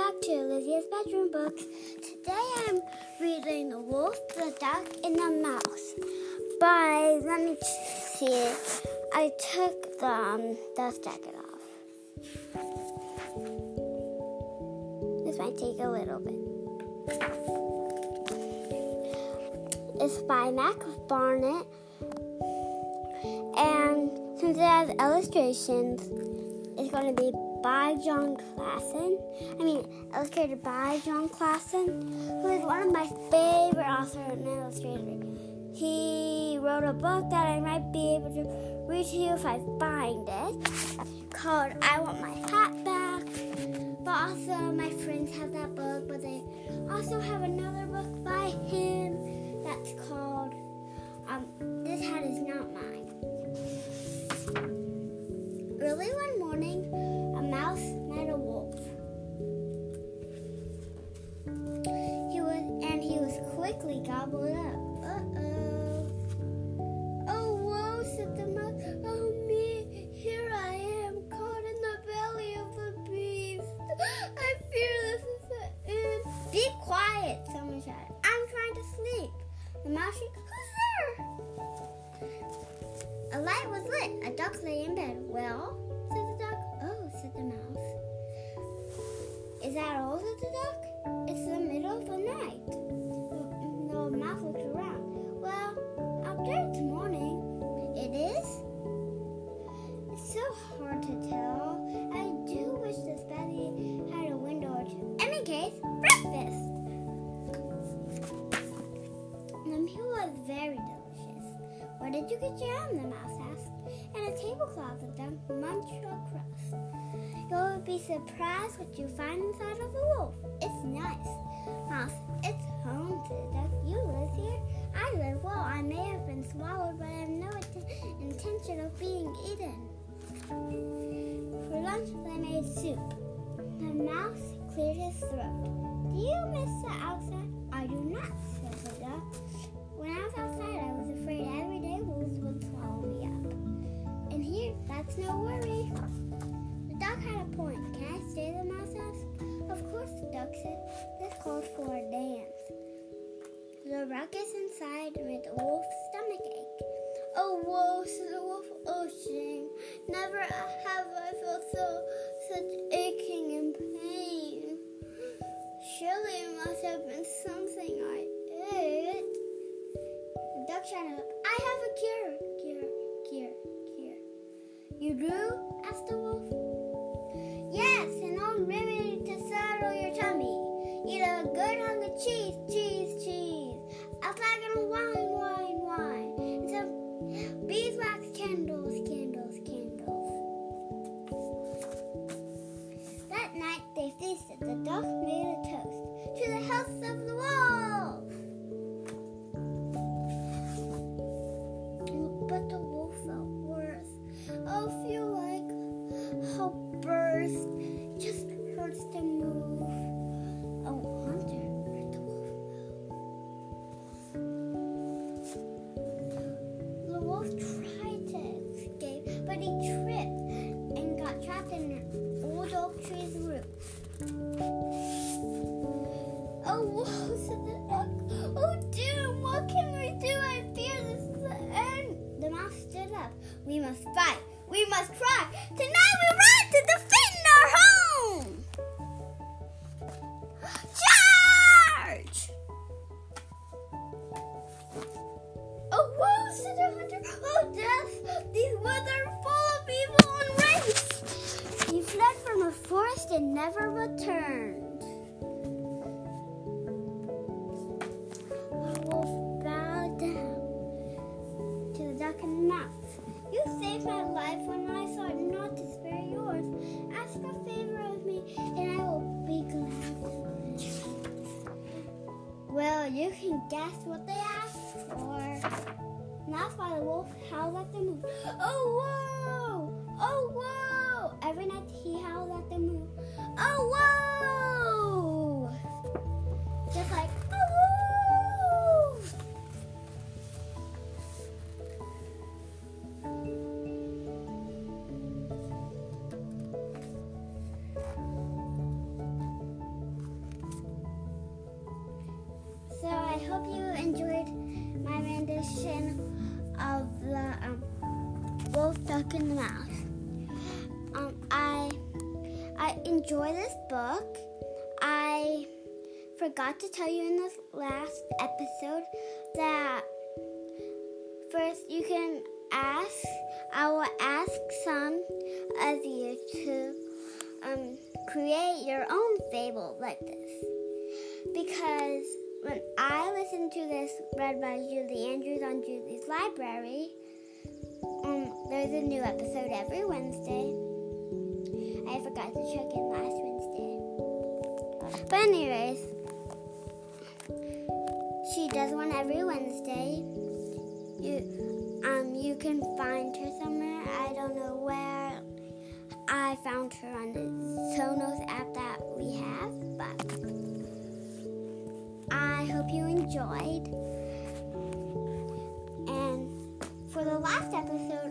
back to Lydia's Bedroom Books. Today I'm reading The Wolf, the Duck, and the Mouse by, let me see, I took the um, dust jacket off. This might take a little bit. It's by Mac Barnett, and since it has illustrations, it's going to be by Jon Klassen. I mean, illustrated by Jon Klassen, who is one of my favorite authors and illustrators. He wrote a book that I might be able to read to you if I find it, called I Want My Hat Back. But also, my friends have that book, but they also have another book by him that's called um, This Hat Is Not Mine. Quiet, someone shouted. I'm trying to sleep. The mouse Who's there? A light was lit. A duck lay in bed. Well, said the duck. Oh, said the mouse. Is that all, said the duck? It's the middle of the night. The mouse looked around. And a tablecloth of them munch your crust. You'll be surprised what you find inside of a wolf. It's nice. Mouse, it's home to the. You live here. I live well. I may have been swallowed, but I have no intention of being eaten. For lunch, they made soup. The mouse cleared his throat. Do you miss the outside? Said. This calls for a dance. The ruckus inside made the wolf's stomach ache. Oh, woe, said the wolf. Oh, shame. Never have I felt so such aching and pain. Surely it must have been something I ate. The duck shouted up. I have a cure, cure, cure, cure. You do? asked the wolf. Cheese, cheese, cheese. A flagon of wine, and never returned. Wolf bowed down to the duck and mouse. You saved my life when I sought not to spare yours. Ask a favor of me, and I will be glad. Well, you can guess what they asked for. And that's why the wolf howled at the moon. Oh, whoa! Oh, whoa! every night he howls at the moon. Oh, whoa! Just like, oh, whoa! So I hope you enjoyed my rendition of the um, wolf duck in the mouth. Enjoy this book. I forgot to tell you in the last episode that first you can ask. I will ask some of you to um, create your own fable like this because when I listened to this read by Julie Andrews on Julie's Library, um, there's a new episode every Wednesday. I forgot to check in last Wednesday. But anyways, she does one every Wednesday. You um you can find her somewhere. I don't know where. I found her on the Sonos app that we have, but I hope you enjoyed. And for the last episode,